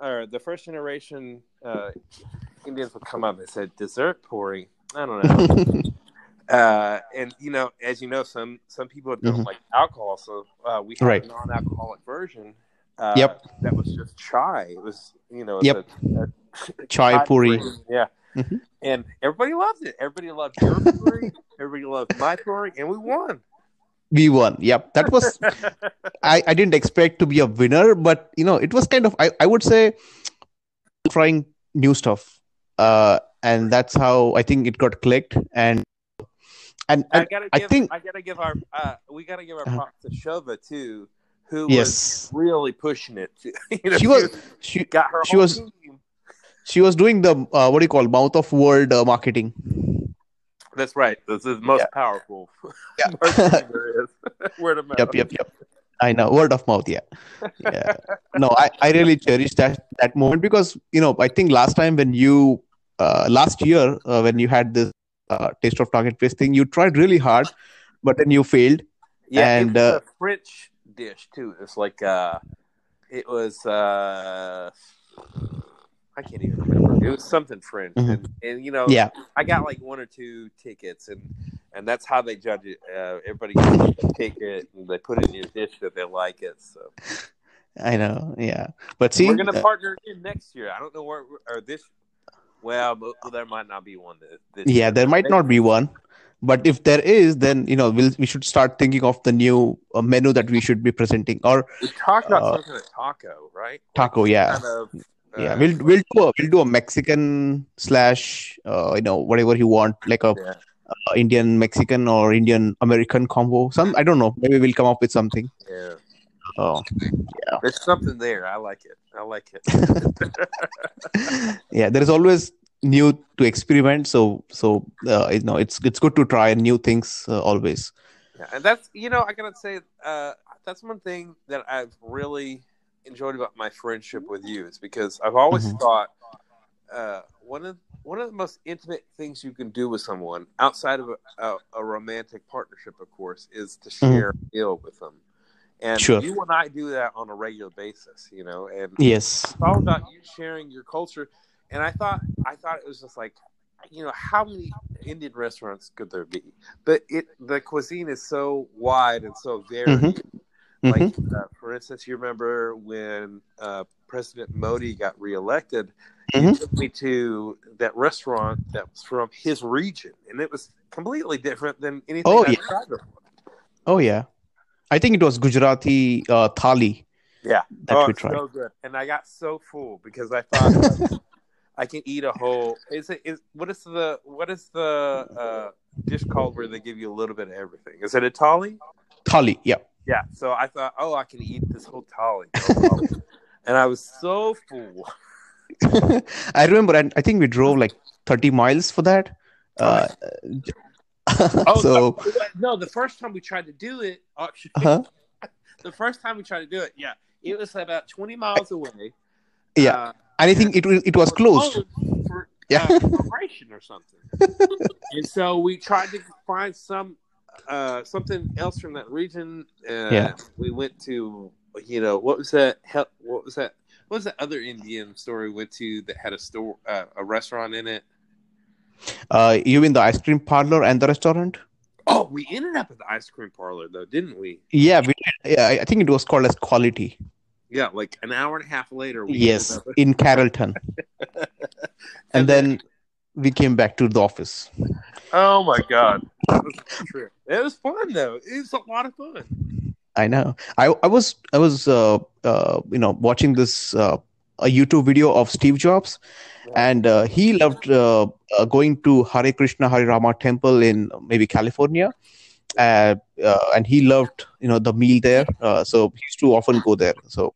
or the first generation uh, Indians would come up and said dessert puri. I don't know. uh, and you know, as you know, some some people don't Mhm. like alcohol, so uh, we had Right. a non-alcoholic version. Uh, Yep. That was just chai. It was you know. Yep. A, a Chai puri. Yeah. Mhm. And everybody loved it. Everybody loved your puri. everybody loved my puri, and we won. We won. Yep. That was I, I didn't expect to be a winner, but you know, it was kind of I, I would say trying new stuff. Uh and that's how I think it got clicked and and, I gotta I give. think- I gotta give our. Uh, we gotta give our Uh-huh. props to Shova too, who was really pushing it. you know, She was she got her. she was- team. she was doing the uh, what do you call mouth of world uh, marketing. That's right. This is most Yeah. powerful. Yeah. marketing there is. Word of mouth. Yep, yep, yep. I know, word of mouth, yeah. Yeah. No, I, I really cherish that that moment because you know, I think last time when you uh, last year uh, when you had this uh, taste of target fish thing, you tried really hard, but then you failed. Yeah, And, it was uh, a French dish too. It's like uh, it was uh, I can't even remember. It was something French, Mhm. and, and you know, Yeah. I got like one or two tickets, and and that's how they judge it. Uh, everybody gets a ticket, and they put it in your dish that they like it. So I know, yeah. But see, we're gonna uh, partner again next year. I don't know where or this. Well, but, well, there might not be one this. yeah, year. there might not be one, but if there is, then you know, we'll we should start thinking of the new uh, menu that we should be presenting or We talked about uh, some kind of taco, right? taco. Yeah, Kind of, yeah. uh, We'll we'll do a we'll do a Mexican slash uh, you know whatever you want, like a yeah. uh, Indian Mexican or Indian American combo. Some I don't know. Maybe we'll come up with something. yeah. Oh, yeah. There's something there. I like it. I like it. yeah. There is always new to experiment. So so uh, you know it's it's good to try new things uh, always. Yeah, and that's you know I gotta say uh, that's one thing that I've really enjoyed about my friendship with you is because I've always Mhm. thought uh, one of one of the most intimate things you can do with someone outside of a, a, a romantic partnership, of course, is to share a meal with them. And Sure. you and I do that on a regular basis, you know, and Yes. it's all about you sharing your culture. And I thought I thought it was just like, you know, how many Indian restaurants could there be? But it the cuisine is so wide and so varied. Mhm. Like Mhm. uh, for instance, you remember when uh, President Modi got reelected, Mhm. he took me to that restaurant that was from his region, and it was completely different than anything Oh, I've yeah. tried before. Oh yeah. I think it was Gujarati uh, thali Yeah, that oh, we tried. so good, and I got so full because I thought like, I can eat a whole. Is it is what is the what is the uh, dish called where they give you a little bit of everything? Is it a thali? Thali, yeah. Yeah. So I thought, oh, I can eat this whole no and I was so full. I remember, and I think we drove like 30 miles for that. Uh, Oh, so, the- no, the first time we tried to do it, actually, uh-huh. the first time we tried to do it, yeah, it was about twenty miles away. yeah, Uh, and I think it was it was closed. for Yeah. uh, operation or something. and so we tried to find some uh, something else from that region. Uh, Yeah. we went to you know what was that? hel- What was that? What was that other Indian store we went to that had a store, uh, a restaurant in it? Uh, you mean the ice cream parlor and the restaurant? Oh, we ended up at the ice cream parlor though, didn't we? Yeah, we, yeah, I think it was called as Quality. Yeah, like an hour and a half later. We Yes, in Carrollton, and then we came back to the office. Oh my god, that was a trip. It was fun though. It was a lot of fun. I know. I I was I was uh, uh you know watching this uh, a YouTube video of Steve Jobs, and uh, he loved uh, uh, going to Hare Krishna Hare Rama temple in maybe California, uh, uh, and he loved you know the meal there. Uh, so he used to often go there. So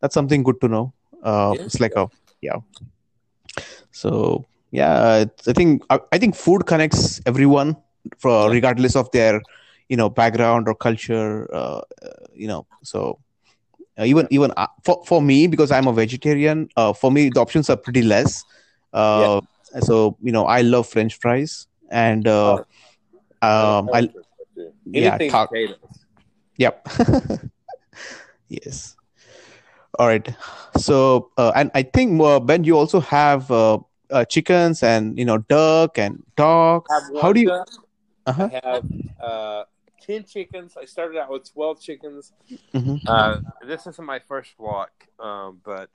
that's something good to know. Uh, Yeah. It's like a yeah. So yeah, I think I, I think food connects everyone, for Yeah. regardless of their you know background or culture. Uh, uh, you know, so uh, even even uh, for for me because I'm a vegetarian, uh, for me the options are pretty less. Uh, So you know, I love French fries, and uh, um, I yeah, Anything ta- potatoes. Yep. yes. All right. So, uh, and I think uh, Ben, you also have uh, chickens and you know duck and dogs. Have How do you? Uh-huh. I have uh, ten chickens. I started out with twelve chickens. Mhm. Uh, this isn't my first walk, um, but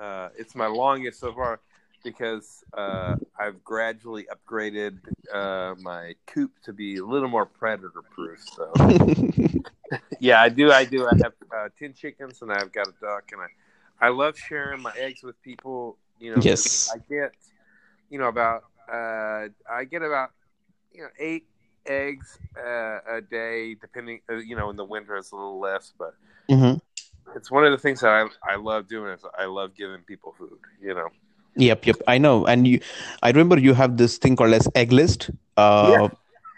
uh, it's my longest so far because uh, I've gradually upgraded uh, my coop to be a little more predator proof. So yeah, I do. I do. I have uh, ten chickens and I've got a duck, and I I love sharing my eggs with people. You know, Yes. I get you know about uh, I get about you know eight eggs uh, a day, depending. Uh, you know, in the winter it's a little less, but Mhm. it's one of the things that I I love doing is I love giving people food. You know. Yep, yep. I know. And you, I remember you have this thing called as egg list. Uh,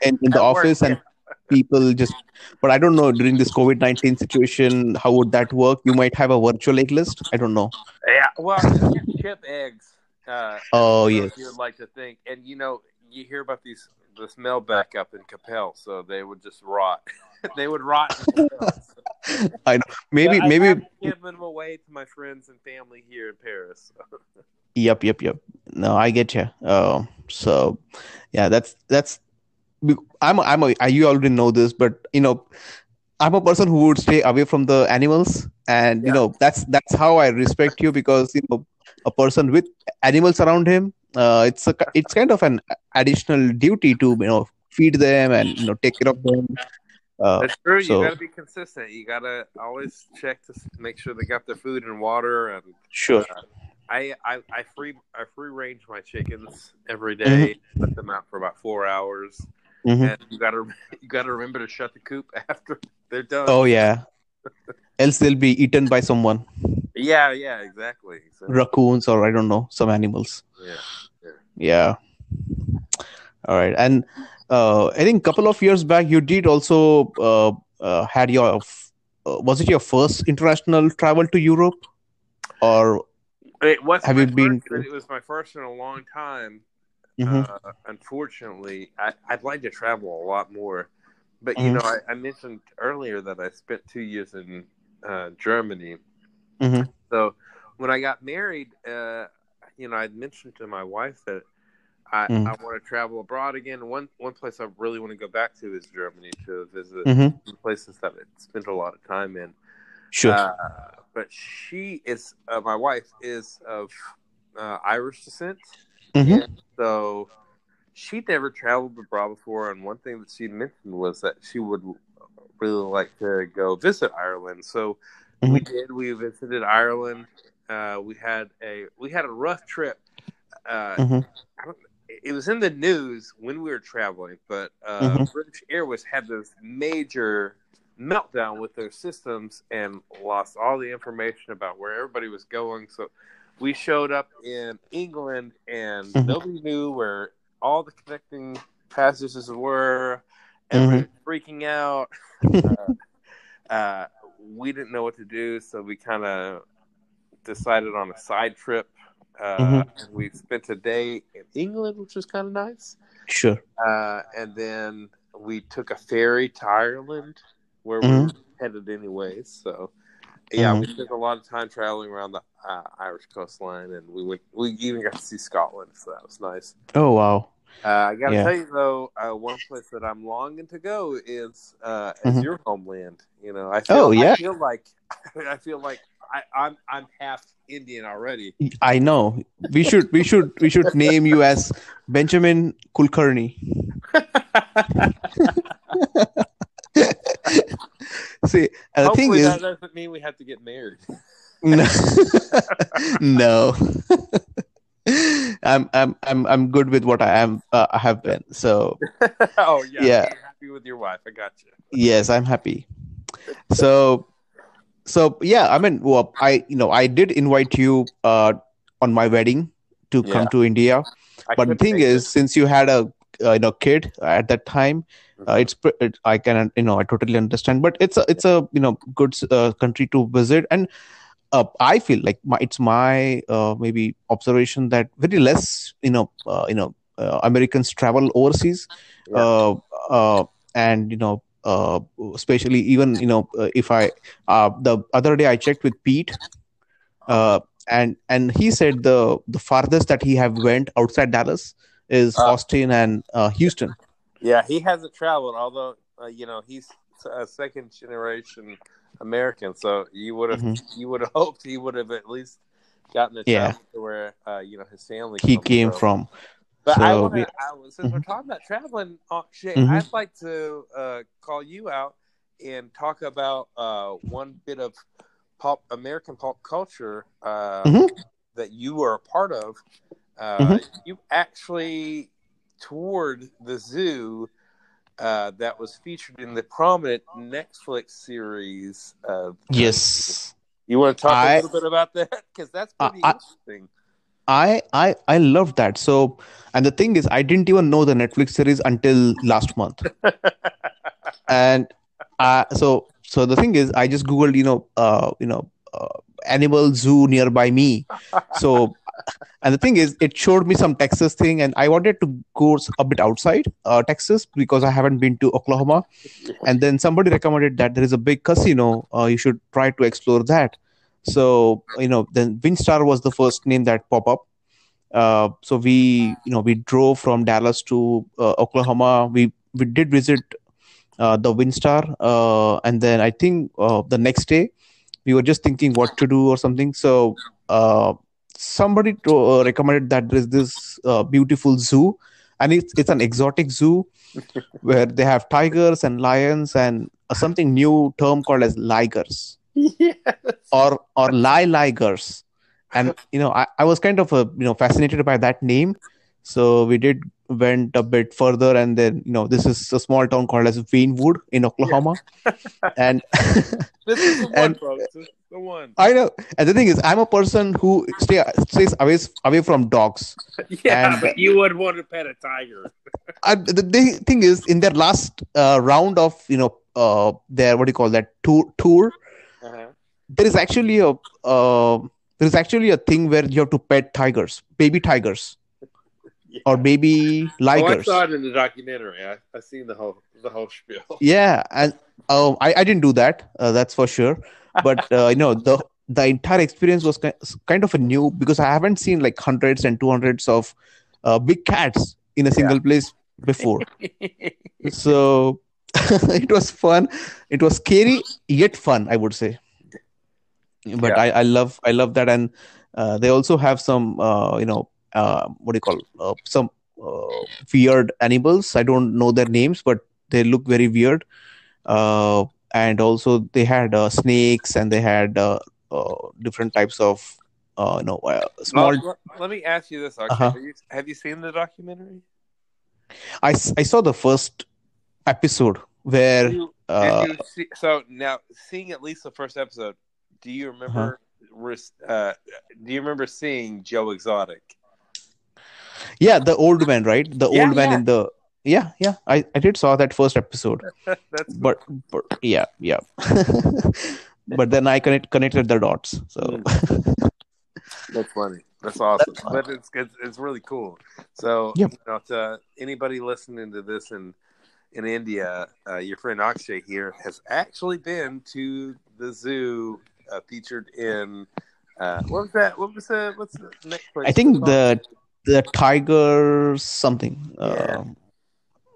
in, in the office, and people just. But I don't know during this COVID nineteen situation, how would that work? You might have a virtual egg list. I don't know. Yeah, well, chip eggs. Uh, Oh, I don't know yes. you'd like to think, and you know, you hear about these the smell back up in Capel, so they would just rot. they would rot. Capel. I know. Maybe, But maybe. given them away to my friends and family here in Paris. so. Yep, yep, yep. No, I get you. Uh, so, yeah, that's that's. I'm a, I'm a. You already know this, but you know, I'm a person who would stay away from the animals, and you know, that's that's how I respect you because you know, a person with animals around him, uh, it's a it's kind of an additional duty to you know feed them and you know take care of them. Uh, That's true. so- you got to be consistent. You got to always check to make sure they got their food and water. And sure. I, I, I free I free range my chickens every day, Mm-hmm. Let them out for about four hours. Mhm. and you gotta you gotta remember to shut the coop after they're done. Oh yeah. Else they'll be eaten by someone, yeah, yeah, exactly. So, raccoons or I don't know, some animals. yeah, Yeah. All right. And uh, I think a couple of years back, you did also uh, uh, had your, uh, was it your first international travel to Europe? Or, it was Have you been first, it was my first in a long time. Mhm. Uh, unfortunately, I, I'd like to travel a lot more, but you Mhm. know, I, I mentioned earlier that I spent two years in uh, Germany. Mhm. So when I got married, uh, you know, I'd mentioned to my wife that I, Mm. I want to travel abroad again. One one place I really want to go back to is Germany to visit Mhm. some places that I spent a lot of time in. sure. Uh, but she is uh, my wife is of uh, Irish descent, Mhm. so she'd never traveled abroad before. And one thing that she mentioned was that she would really like to go visit Ireland. So we did. We visited Ireland. Uh, we had a we had a rough trip. Uh, Mhm. I don't, it was in the news when we were traveling, but uh, Mhm. British Airways had this major meltdown with their systems and lost all the information about where everybody was going. So we showed up in England and Mhm. nobody knew where all the connecting passages were. Everybody was freaking out. uh, uh, we didn't know what to do, so we kind of decided on a side trip. Uh, Mhm. and we spent a day in England, which was kind of nice. Sure. Uh, and then we took a ferry to Ireland, where Mhm. we were headed anyways. So, yeah, Mhm. we spent a lot of time traveling around the uh, Irish coastline, and we went. We even got to see Scotland, so that was nice. Oh, wow. Uh, I got to Yeah. tell you though, uh, one place that I'm longing to go is uh, is Mhm. your homeland. You know, I feel, Oh, yeah. I feel like I feel like I, I'm I'm half Indian already. I know. We should we should we should name you as Benjamin Kulkarni. See, the thing is, that doesn't mean we have to get married. no, no. I'm I'm I'm I'm good with what I am. Uh, I have been. So oh yeah, Yeah. Happy with your wife. I got you. yes, I'm happy. So so yeah, I mean, well, I you know I did invite you uh on my wedding to come to India. I but the thing is since you had a uh, you know kid at that time uh, Mhm. it's it, i can you know i totally understand but it's a it's a you know good uh, country to visit and uh, i feel like my, it's my uh, maybe observation that very less you know uh, you know uh, americans travel overseas Yeah. uh, uh, and you know uh, especially even you know uh, if i uh, the other day i checked with pete uh, and and he said the the farthest that he have went outside Dallas is Austin and uh, Houston. Yeah, he hasn't traveled, although uh, you know he's a second generation American. So you would have Mhm. you would have hoped he would have at least gotten a Yeah. to where uh, you know his family. He came from. But I so want to, we- since we're Mhm. talking about traveling, uh, Shay, Mhm. I'd like to uh, call you out and talk about uh, one bit of pop American pop culture uh, Mhm. that you were a part of. Uh, Mhm. You actually toured the zoo uh, that was featured in the prominent Netflix series. Uh, Yes, you want to talk a I- little bit about that because that's pretty I- interesting. I I I love that. So and the thing is, I didn't even know the Netflix series until last month. and uh, so so the thing is i just googled you know uh, you know uh, animal zoo nearby me so and the thing is it showed me some texas thing and i wanted to go a bit outside uh, texas because i haven't been to oklahoma. And then somebody recommended that there is a big casino uh, you should try to explore that. So you know then winstar was the first name that pop up. Uh, so we you know we drove from dallas to uh, oklahoma. We we did visit uh, the WinStar, uh, and then I think the next day we were just thinking what to do or something. So uh, somebody to, uh, recommended that there is this uh, beautiful zoo, and it's it's an exotic zoo where they have tigers and lions and uh, something new term called as ligers yes. or or lie ligers. And you know, I, I was kind of uh, you know fascinated by that name, so we did went a bit further, and then you know this is a small town called as Wynnewood in Oklahoma, and This is And-. This is the one. I know. And the thing is, I'm a person who stay stays away away from dogs. Yeah, And- but you would want to pet a tiger. I, the, the thing is, in their last uh, round of you know uh, their what do you call that tour tour, Uh-huh. there is actually a uh, there is actually a thing where you have to pet tigers, baby tigers Yeah. Or baby Oh, I saw it in the documentary. I I seen the whole the whole spiel. yeah and um, I, I didn't do that uh, that's for sure. But uh, you know the the entire experience was kind of a new because i haven't seen like hundreds and two hundreds of uh, big cats in a single place before. So it was fun. It was scary yet fun i would say. But Yeah. I, I love i love that. And uh, they also have some uh, you know uh, what do you call uh, some uh, weird animals i don't know their names but they look very weird uh, and also they had uh, snakes and they had uh, uh, different types of uh, you know uh, small Well, let, me ask you this. Uh-huh. Have, you, have you seen the documentary? I, I saw the first episode where You- uh, see, so now seeing at least the first episode, do you remember? res- Uh, do you remember seeing Joe Exotic? Yeah the old man right the Yeah, old man yeah. in the yeah yeah I, I did saw that first episode That's but, but yeah yeah but then i connect, connected the dots so That's funny. That's awesome. That's fun. but it's, it's it's really cool. So Yep. you know, to anybody listening to this in in India, uh, your friend Akshay here has actually been to the zoo uh, featured in uh, what was that? What was the what's the next place? i think the the tiger something. Yeah. Um,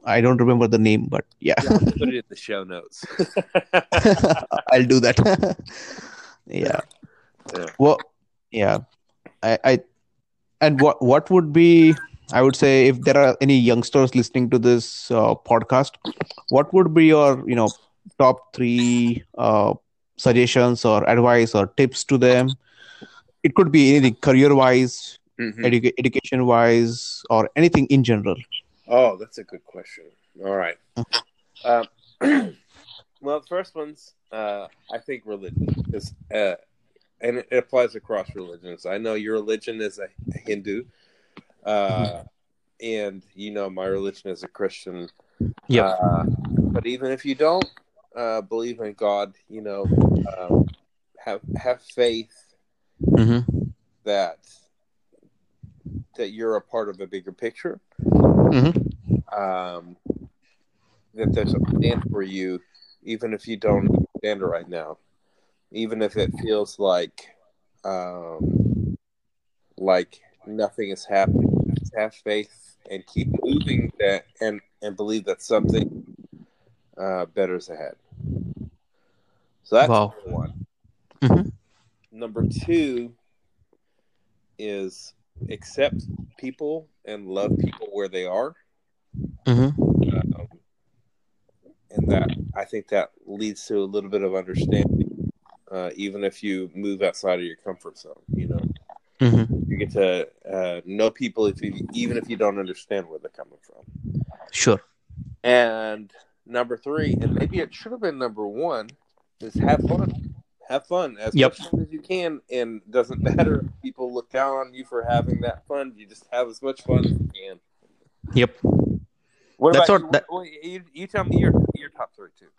I don't remember the name, but yeah, Yeah, put it in the show notes. I'll do that. yeah. Yeah. Well, yeah. I, I, and what what would be? I would say if there are any youngsters listening to this uh, podcast, what would be your you know top three uh, suggestions or advice or tips to them? It could be anything career wise, Mhm. educa- education wise, or anything in general. Oh, that's a good question. All right. Um, well, the first one's uh, I think religion is, uh, and it applies across religions. I know your religion is a, Hindu, uh, and you know my religion is a Christian. Yeah. Uh, but even if you don't uh, believe in God, you know, um, have have faith hmm that that you're a part of a bigger picture. hmm um, that there's a plan for you, even if you don't understand it right now, even if it feels like um, like nothing is happening. Just have faith and keep moving that, and and believe that something uh, better is ahead. So that's Wow. number one. Mhm. Number two is accept people and love people where they are hmm um, and that I think that leads to a little bit of understanding, uh, even if you move outside of your comfort zone. You know, hmm you get to uh, know people if you, even if you don't understand where they're coming from. Sure. And number three, and maybe it should have been number one, is have fun. Have fun as Yep. much fun as you can, and doesn't matter if people look down on you for having that fun. You just have as much fun as you can. Yep. What That's about what- you? that- you, you tell me your your top three too.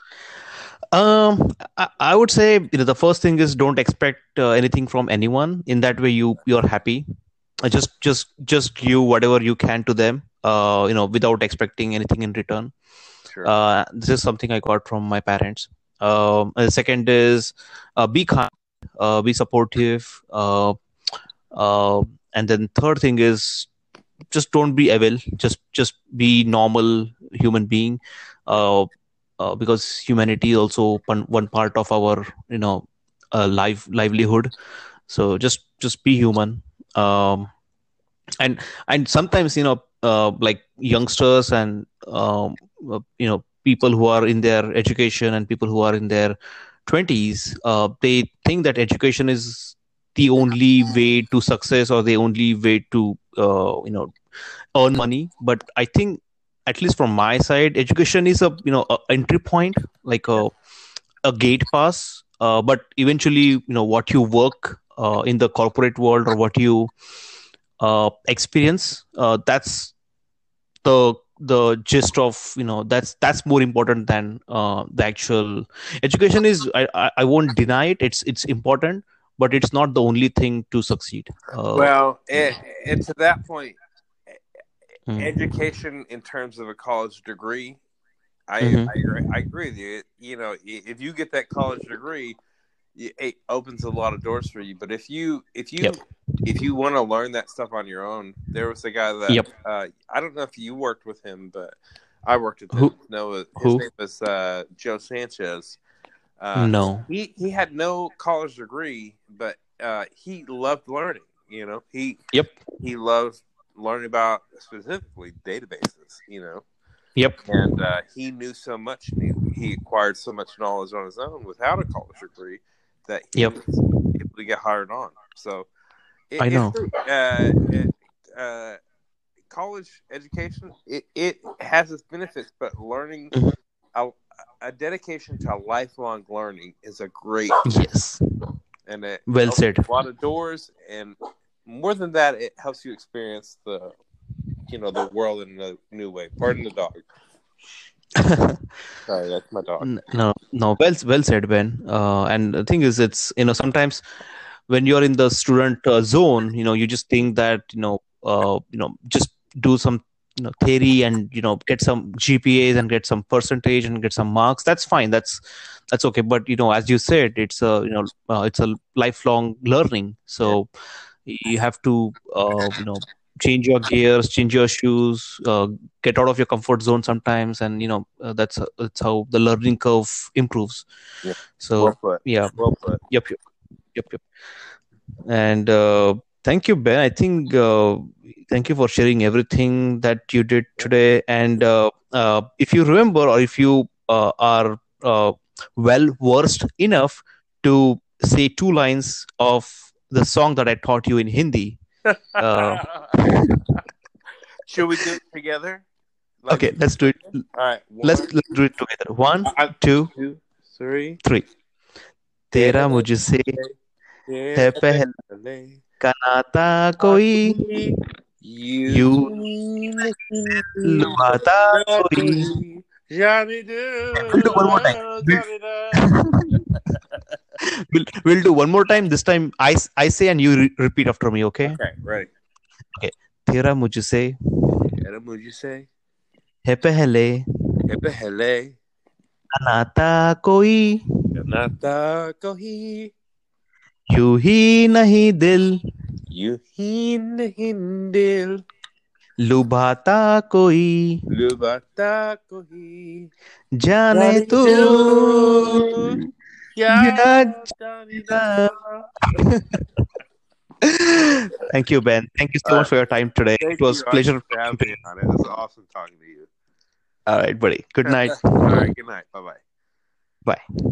Um, I, I would say you know the first thing is don't expect uh, anything from anyone. In that way, you you're happy. Uh, just just just give whatever you can to them. Uh, you know, without expecting anything in return. Sure. Uh, this is something I got from my parents. Um, the second is uh, be kind, uh, be supportive. Uh, uh, and then third thing is just don't be evil. Just just be normal human being. Uh, because humanity is also one, one part of our you know uh, life livelihood. So just just be human. Um, and and sometimes you know uh, like youngsters and um, you know people who are in their education and people who are in their 20s uh, they think that education is the only way to success or the only way to uh, you know earn money. But i think at least from my side education is a you know a entry point like a a gate pass. Uh, but eventually you know what you work uh, in the corporate world or what you uh, experience uh, that's the the gist of you know that's that's more important than uh, the actual education is I, I won't deny it it's it's important but it's not the only thing to succeed uh, well, and, and to that point, mm, education in terms of a college degree, I, Mhm. I agree. I agree with you. You know, if you get that college degree, it opens a lot of doors for you. But if you if you Yep. if you want to learn that stuff on your own, there was a guy that Yep. uh, I don't know if you worked with him, but I worked with him. Who- No, his who? name was uh, Joe Sanchez. Uh, no he he had no college degree, but uh, he loved learning. You know, he Yep. he loved learning about specifically databases. You know, yep and uh, he knew so much. He, he acquired so much knowledge on his own without a college degree that he Yep. was able to get hired on. So it, I know. Uh, it, uh, college education it, it has its benefits, but learning Mhm. a, a dedication to lifelong learning is a great yes and it Well said. a lot of doors and more than that it helps you experience the you know the world in a new way pardon the dog sorry that's my dog. No no well well said ben. Uh, and the thing is it's you know sometimes when you're in the student uh, zone you know you just think that you know uh, you know just do some you know theory and you know get some gpas and get some percentage and get some marks that's fine that's that's okay. But you know as you said it's a you know uh, it's a lifelong learning. So you have to uh, you know change your gears, change your shoes, uh, get out of your comfort zone sometimes, and you know uh, that's that's how the learning curve improves. Yeah. So yeah, yep, yep, yep, yep. And uh, thank you, Ben. I think uh, thank you for sharing everything that you did today. And uh, uh, if you remember, or if you uh, are uh, well versed enough to say two lines of the song that I taught you in Hindi. Uh, Should we do it together? Like- Okay, let's do it. All right. Let's one, let's do it together. One, I- two, two, three. three. तेरा मुझसे है पहले का नाता कोई You. लुभाता कोई Johnny do. We'll do one more time. Johnny do. We'll, we'll do one more time this time i i say and you re- repeat after me okay Okay, ready. तेरा मुझसे Era मुझे से है पहले है पहले का नाता कोई नाता कोई यूँ ही नहीं दिल यू ही नहीं दिल लुभाता कोई लुभाता कोई जाने तू Yeah. Thank you, Ben. Thank you so All much right. for your time today. Thank it was you, pleasure having me on it. It was awesome talking to you. All right, buddy. Good night. All right. Good night. Bye-bye. Bye.